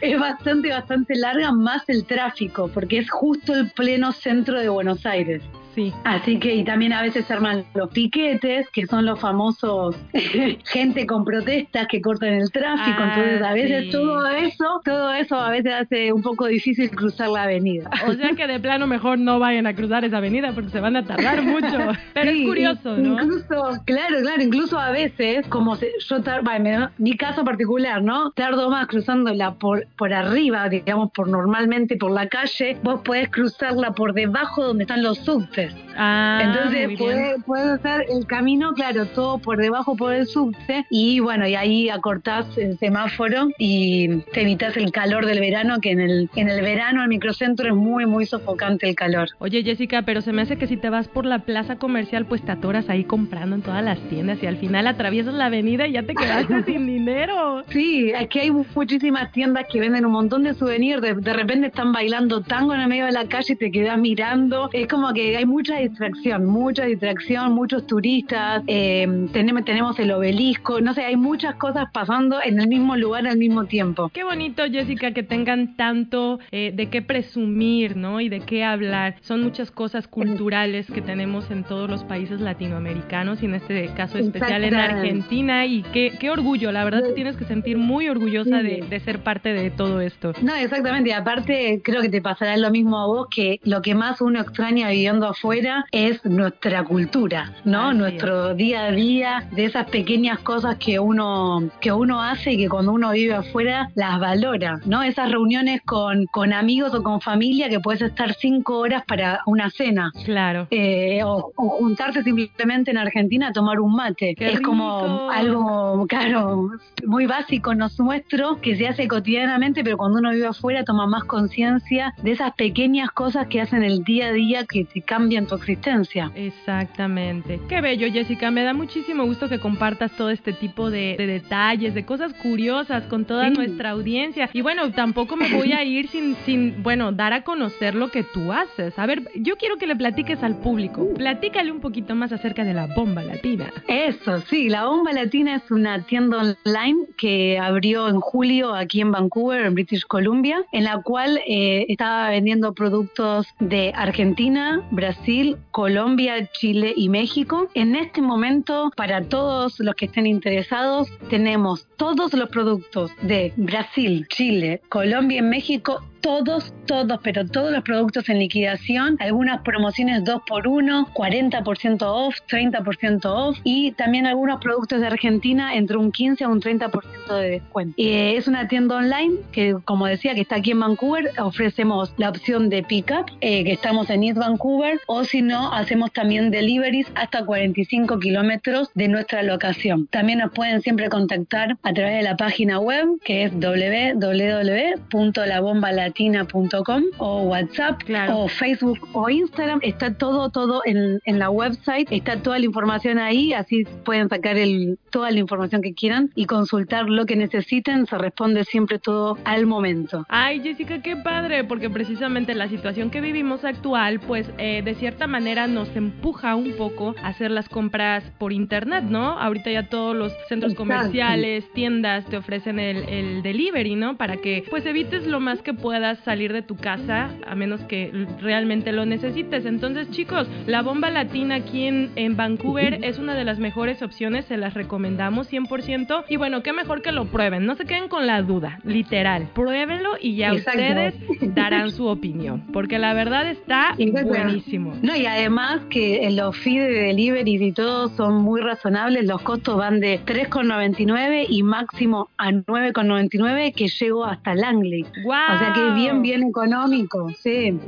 es bastante, bastante larga, más el tráfico, porque es justo el pleno centro de Buenos Aires. Sí. Así que, y también a veces se arman los piquetes, que son los famosos gente con protestas que cortan el tráfico. Ah, Entonces, a veces sí. todo eso, todo eso a veces hace un poco difícil cruzar la avenida. O sea que de plano mejor no vayan a cruzar esa avenida porque se van a tardar mucho. Pero Sí, es curioso, ¿no? Incluso, claro, claro, incluso a veces, como se, yo, tar- mi- mi caso particular, ¿no? Tardo más cruzándola por, por arriba, digamos, por normalmente por la calle, vos podés cruzarla por debajo donde están los subtes. Ah, Entonces puedes puedes hacer el camino, claro, todo por debajo por el subte y bueno, y ahí acortás el semáforo y te evitas el calor del verano, que en el, en el verano el microcentro es muy, muy sofocante el calor. Oye, Jessica, pero se me hace que si te vas por la plaza comercial, pues te atoras ahí comprando en todas las tiendas y al final atraviesas la avenida y ya te quedaste sin dinero. Sí, aquí hay muchísimas tiendas que venden un montón de souvenirs. De, de repente están bailando tango en el medio de la calle y te quedas mirando. Es como que hay mucha distracción, mucha distracción, muchos turistas. eh, tenemos, tenemos el obelisco. No sé, hay muchas cosas pasando en el mismo lugar al mismo tiempo. Qué bonito, Jessica, que tengan tanto eh, de qué presumir, ¿no? Y de qué hablar. Son muchas cosas culturales que tenemos en todos los países latinoamericanos y en este caso especial en. Argentina. Y qué, qué orgullo, la verdad te tienes que sentir muy orgullosa de, de ser parte de todo esto. No, exactamente. Aparte, creo que te pasará lo mismo a vos, que lo que más uno extraña viviendo afuera es nuestra cultura, ¿no? Así Nuestro día a día, de esas pequeñas cosas que uno, que uno hace y que cuando uno vive afuera las valora, ¿no? Esas reuniones con, con amigos o con familia que puedes estar cinco horas para una cena. Claro. Eh, o, o juntarse simplemente en Argentina a tomar un mate. ¡Qué es como algo, claro, muy básico, no nuestro, que se hace cotidianamente, pero cuando uno vive afuera toma más conciencia de esas pequeñas cosas que hacen el día a día que te cambian tu existencia. Exactamente. Qué bello, Jessica. Me da muchísimo gusto que compartas todo este tipo de, de detalles, de cosas curiosas con toda Sí. nuestra audiencia. Y bueno, tampoco me voy a ir sin, sin, bueno, dar a conocer lo que tú haces. A ver, yo quiero que le platiques al público. Platícale un poquito más acerca de la bomba latina. Eso, sí, la Bomba Latina es una tienda online que abrió en julio aquí en Vancouver, en British Columbia, en la cual eh, estaba vendiendo productos de Argentina, Brasil, Colombia, Chile y México. En este momento, para todos los que estén interesados, tenemos todos los productos de Brasil, Chile, Colombia y México todos, todos, pero todos los productos en liquidación, algunas promociones 2x1, 40% off, 30% off y también algunos productos de Argentina entre un 15 a un 30% de descuento. Eh, es una tienda online que, como decía, que está aquí en Vancouver, ofrecemos la opción de pickup, eh, que estamos en East Vancouver, o si no, hacemos también deliveries hasta 45 kilómetros de nuestra locación. También nos pueden siempre contactar través de la página web, que es www.labombalatina.com o WhatsApp o Facebook o Instagram. Está todo, todo en, en la website. Está toda la información ahí, así pueden sacar el, toda la información que quieran y consultar lo que necesiten. Se responde siempre todo al momento. Ay, Jessica, qué padre, porque precisamente la situación que vivimos actual, pues eh, de cierta manera nos empuja un poco a hacer las compras por internet, ¿no? Ahorita ya todos los centros Exacto. comerciales, tiendas te ofrecen el, el delivery, ¿no? Para que pues evites lo más que puedas salir de tu casa, a menos que realmente lo necesites. Entonces, chicos, la bomba latina aquí en, en Vancouver es una de las mejores opciones, se las recomendamos 100%. Y bueno, qué mejor que lo prueben, no se queden con la duda, literal, pruébenlo y ya Exacto. ustedes darán su opinión, porque la verdad está Exacto. buenísimo. No, y además que los fees de delivery y todo son muy razonables, los costos van de 3,99 y máximo a 9,99 que llego hasta Langley. ¡Guau! O sea que es bien, bien económico, sí.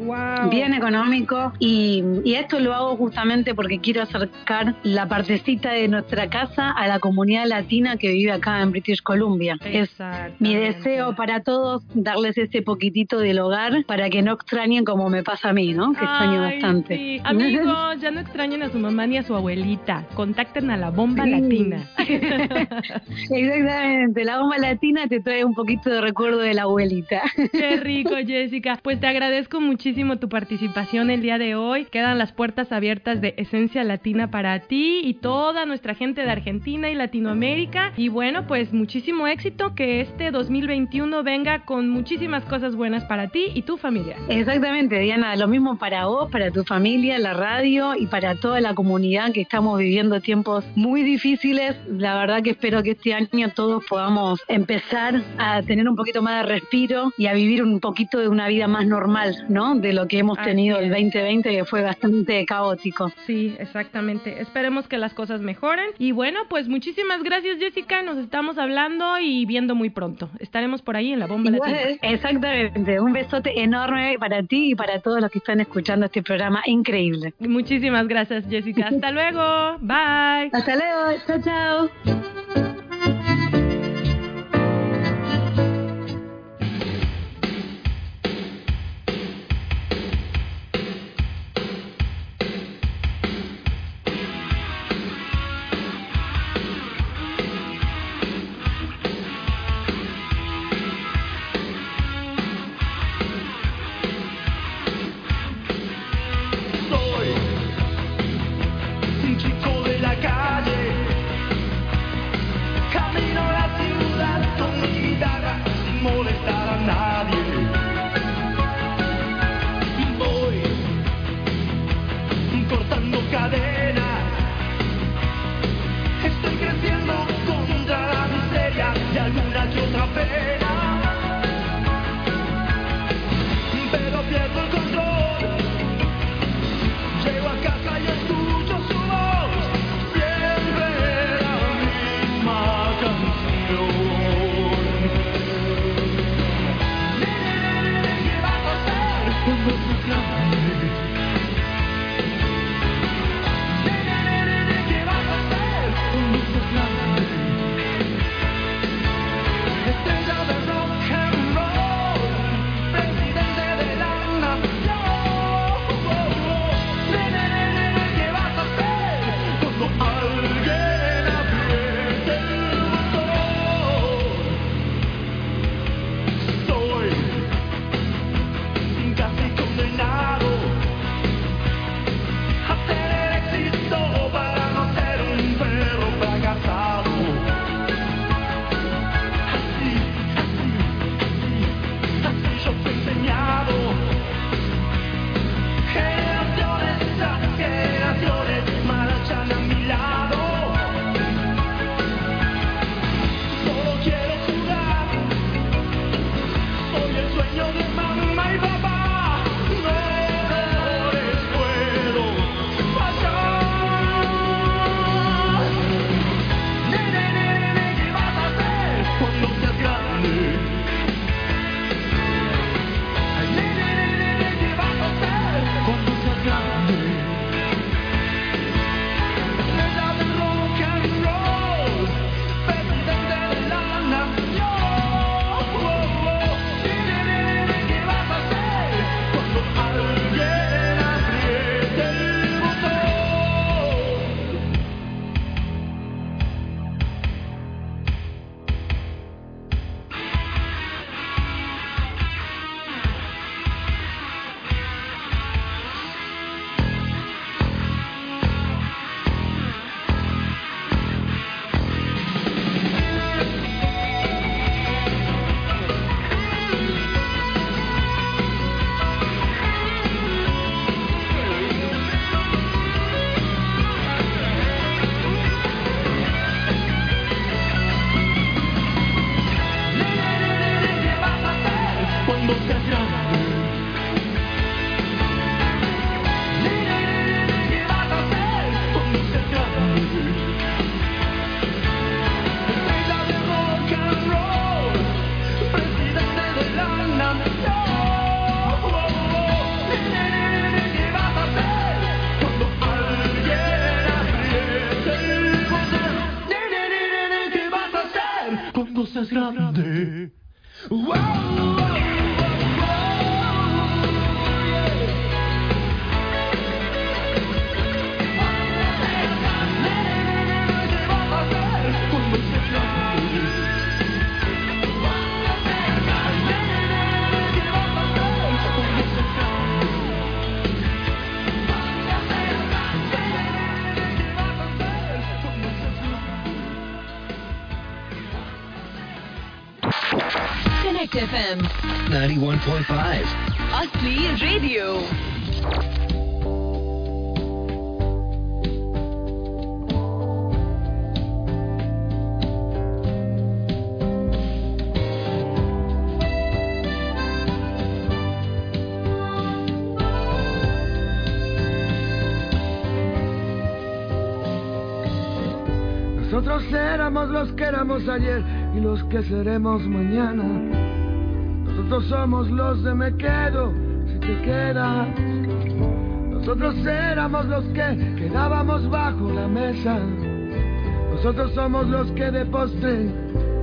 Bien económico y, y esto lo hago justamente porque quiero acercar la partecita de nuestra casa a la comunidad latina que vive acá en British Columbia. Es mi deseo para todos darles ese poquitito del hogar para que no extrañen como me pasa a mí, ¿no? Que extraño Ay, bastante. sí. Amigos, ya no extrañen a su mamá ni a su abuelita. Contacten a la bomba Sí. latina. Exactamente, la bomba latina te trae un poquito de recuerdo de la abuelita. Qué rico, Jessica. Pues te agradezco muchísimo tu participación el día de hoy. Quedan las puertas abiertas de Esencia Latina para ti y toda nuestra gente de Argentina y Latinoamérica. Y bueno, pues muchísimo éxito. Que este 2021 venga con muchísimas cosas buenas para ti y tu familia. Exactamente, Diana, lo mismo para vos, para tu familia, la radio y para toda la comunidad que estamos viviendo tiempos muy difíciles. La verdad que espero que este año todos podamos empezar a tener un poquito más de respiro y a vivir un poquito de una vida más normal, ¿no? De lo que hemos Así tenido el es. 2020 que fue bastante caótico. Sí, exactamente. Esperemos que las cosas mejoren. Y bueno, pues muchísimas gracias, Jessica. Nos estamos hablando y viendo muy pronto. Estaremos por ahí en la bomba Igual, latina. exactamente, un besote enorme para ti y para todos los que están escuchando este programa increíble. Muchísimas gracias, Jessica. Hasta luego. Bye. Hasta luego, chao, chao. 91.5. Asli Radio. Nosotros éramos los que éramos ayer y los que seremos mañana. Nosotros somos los de me quedo si te quedas. Nosotros éramos los que quedábamos bajo la mesa. Nosotros somos los que de postre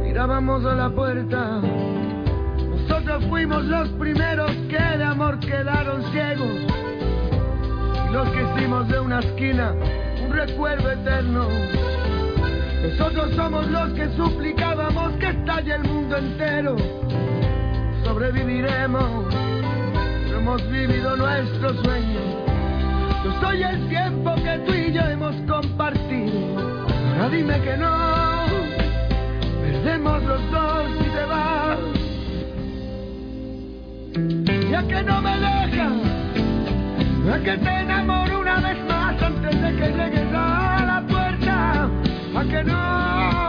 mirábamos a la puerta. Nosotros fuimos los primeros que de amor quedaron ciegos. Y los que hicimos de una esquina un recuerdo eterno. Nosotros somos los que suplicábamos que estalle el mundo entero. Sobreviviremos, hemos vivido nuestro sueño. Yo soy el tiempo que tú y yo hemos compartido. Ahora dime que no, perdemos los dos y te vas. Ya que no me dejas, ya que te enamoro una vez más antes de que llegues a la puerta. A que no,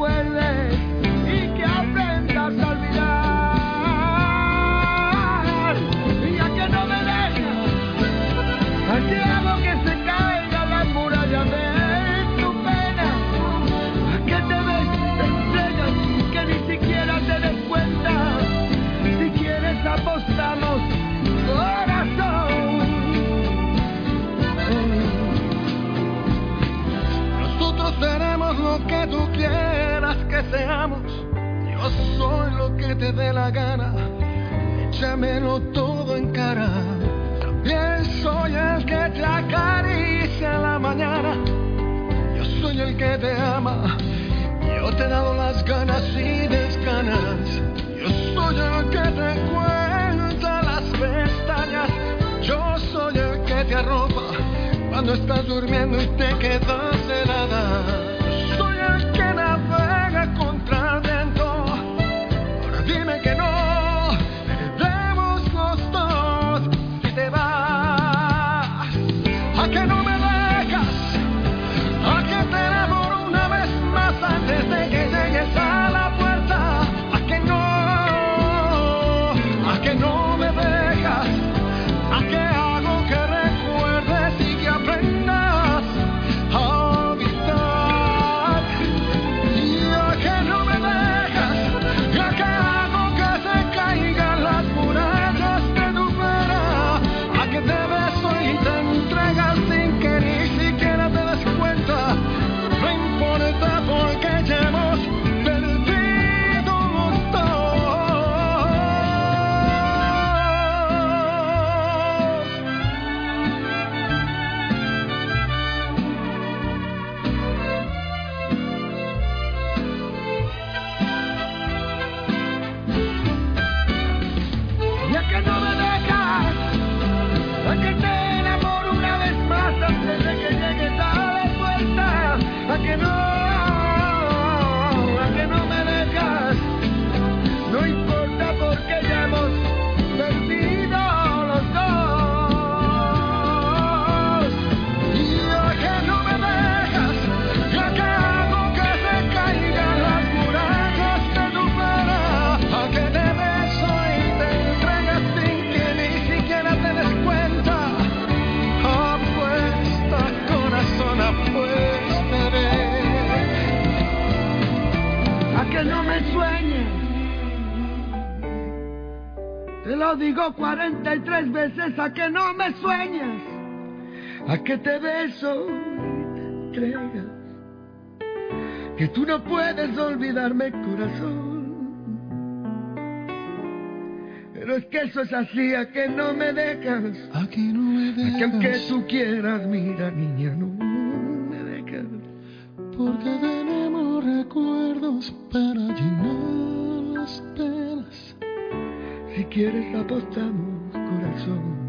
y que aprendas a olvidar. Y a que no me dejas, a que hago que se caiga la muralla de tu pena. Que te ves, que ni siquiera te des cuenta. Si quieres apostamos, corazón. Nosotros seremos lo que tú quieras que seamos. Yo soy lo que te dé la gana. Échamelo todo en cara. También soy el que te acaricia en la mañana. Yo soy el que te ama. Yo te he dado las ganas y desganas. Yo soy el que te cuenta las pestañas. Yo soy el que te arropa cuando estás durmiendo y te quedas helada. Veces, a que no me sueñes. A que te beso y te entregas. Que tú no puedes olvidarme, corazón. Pero es que eso es así, a que no me dejas. A que no me dejas. A que aunque tú quieras, mira, niña, no me dejas. Porque tenemos recuerdos para llenar las penas. Si quieres, apostamos, corazón.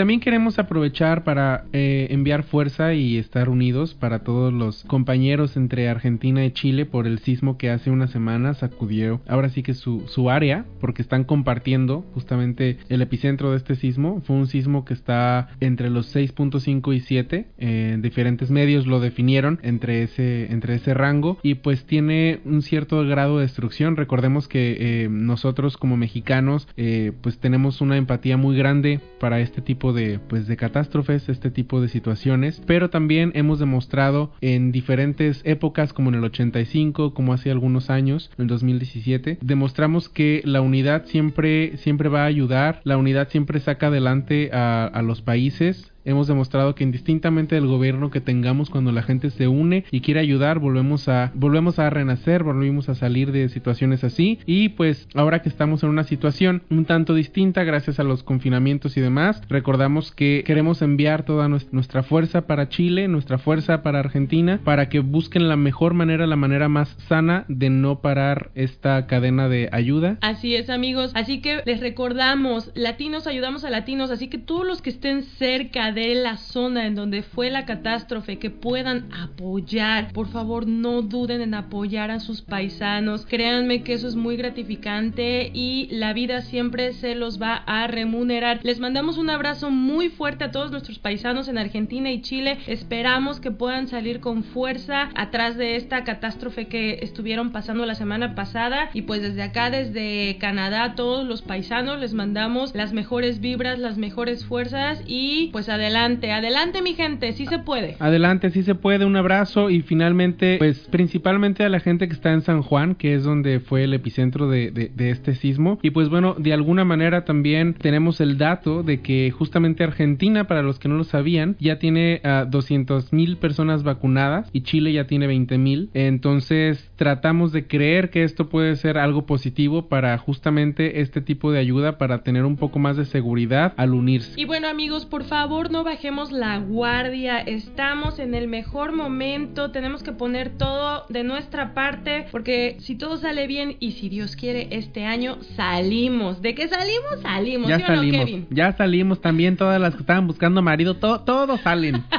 También queremos aprovechar para eh, enviar fuerza y estar unidos para todos los compañeros entre Argentina y Chile por el sismo que hace unas semanas sacudió ahora sí que su, su área, porque están compartiendo justamente el epicentro de este sismo. Fue un sismo que está entre los 6.5 y 7. eh, diferentes medios lo definieron entre ese, entre ese rango y pues tiene un cierto grado de destrucción. Recordemos que eh, nosotros como mexicanos eh, pues tenemos una empatía muy grande para este tipo de pues de catástrofes, este tipo de situaciones, pero también hemos demostrado en diferentes épocas como en el 85, como hace algunos años, en el 2017, demostramos que la unidad siempre siempre va a ayudar, la unidad siempre saca adelante a los países Hemos demostrado que indistintamente del gobierno que tengamos cuando la gente se une y quiere ayudar, volvemos a volvemos a renacer, volvemos a salir de situaciones así y pues ahora que estamos en una situación un tanto distinta gracias a los confinamientos y demás, recordamos que queremos enviar toda nues- nuestra fuerza para Chile, nuestra fuerza para Argentina para que busquen la mejor manera, la manera más sana de no parar esta cadena de ayuda. Así es, amigos. Así que les recordamos, latinos ayudamos a latinos, así que todos los que estén cerca de la zona en donde fue la catástrofe, que puedan apoyar, por favor no duden en apoyar a sus paisanos. Créanme que eso es muy gratificante y la vida siempre se los va a remunerar. Les mandamos un abrazo muy fuerte a todos nuestros paisanos en Argentina y Chile. Esperamos que puedan salir con fuerza atrás de esta catástrofe que estuvieron pasando la semana pasada y pues desde acá, desde Canadá, todos los paisanos les mandamos las mejores vibras, las mejores fuerzas y pues adelante mi gente, sí se puede. Adelante, sí se puede, un abrazo y finalmente, pues principalmente a la gente que está en San Juan, que es donde fue el epicentro de, de- de este sismo. Y pues bueno, de alguna manera también tenemos el dato de que justamente Argentina, para los que no lo sabían, ya tiene a 200 mil personas vacunadas y Chile ya tiene 20 mil. Entonces tratamos de creer que esto puede ser algo positivo para justamente este tipo de ayuda, para tener un poco más de seguridad al unirse. Y bueno amigos, por favor no bajemos la guardia, estamos en el mejor momento, tenemos que poner todo de nuestra parte, porque si todo sale bien y si Dios quiere este año, salimos. ¿De qué salimos? Salimos. Ya ¿sí o no, salimos, ya salimos también todas las que estaban buscando marido, to- todos salen.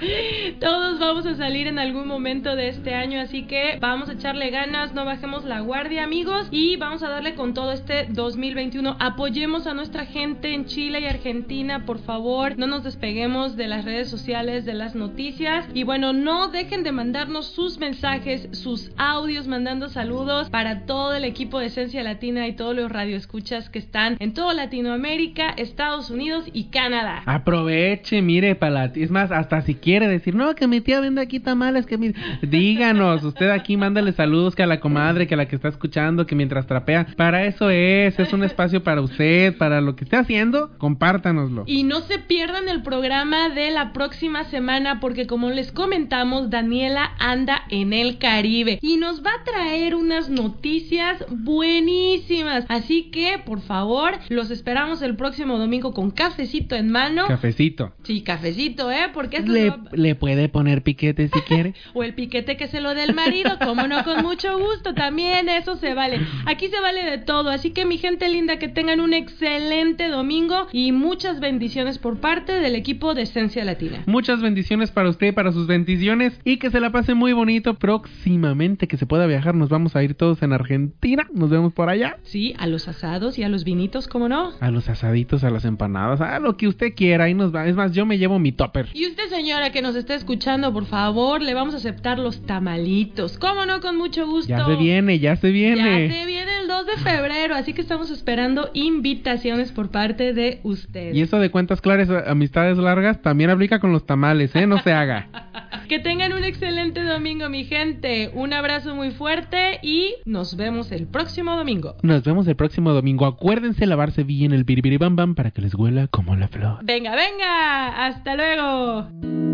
Todos vamos a salir en algún momento de este año, así que vamos a echarle ganas, no bajemos la guardia, amigos, y vamos a darle con todo este 2021. Apoyemos a nuestra gente en Chile y Argentina, por favor, no nos despeguemos de las redes sociales, de las noticias, y bueno, no dejen de mandarnos sus mensajes, sus audios, mandando saludos para todo el equipo de Esencia Latina y todos los radioescuchas que están en toda Latinoamérica, Estados Unidos y Canadá. Aproveche, mire, Palati. Es más, hasta si quiere decir, no, que mi tía vende aquí tamales, que mi... Díganos, usted aquí mándale saludos que a la comadre, que a la que está escuchando, que mientras trapea. Para eso es, es un espacio para usted, para lo que esté haciendo, compártanoslo. Y no se pierdan el programa de la próxima semana porque como les comentamos, Daniela anda en el Caribe y nos va a traer unas noticias buenísimas. Así que, por favor, los esperamos el próximo domingo con cafecito en mano. Cafecito. Sí, cafecito, ¿eh? Porque esto Le, le puede poner piquete si quiere. o el piquete que se lo dé el marido, como no, con mucho gusto, también eso se vale. Aquí se vale de todo, así que mi gente linda, que tengan un excelente domingo y muchas bendiciones por parte del equipo de Esencia Latina. Muchas bendiciones para usted, para sus bendiciones y que se la pase muy bonito. Próximamente que se pueda viajar, nos vamos a ir todos en Argentina. Nos vemos por allá. Sí, a los asados y a los vinitos, ¿cómo no? A los asaditos, a las empanadas, a lo que usted quiera. Ahí nos va. Es más, yo me llevo mi topper. Y usted, señora, que nos está escuchando, por favor, le vamos a aceptar los tamalitos. ¿Cómo no? Con mucho gusto. Ya se viene, ya se viene. Ya se viene el 2 de febrero, así que estamos esperando invitaciones por parte de ustedes. Y eso de cuentas claras, amistades largas, también aplica con los tamales, ¿eh? No se haga. Que tengan un excelente domingo, mi gente. Un abrazo muy fuerte y nos vemos el próximo domingo. Nos vemos el próximo domingo. Acuérdense lavarse bien el biribiribam bam para que les huela como la flor. Venga, venga. Hasta luego.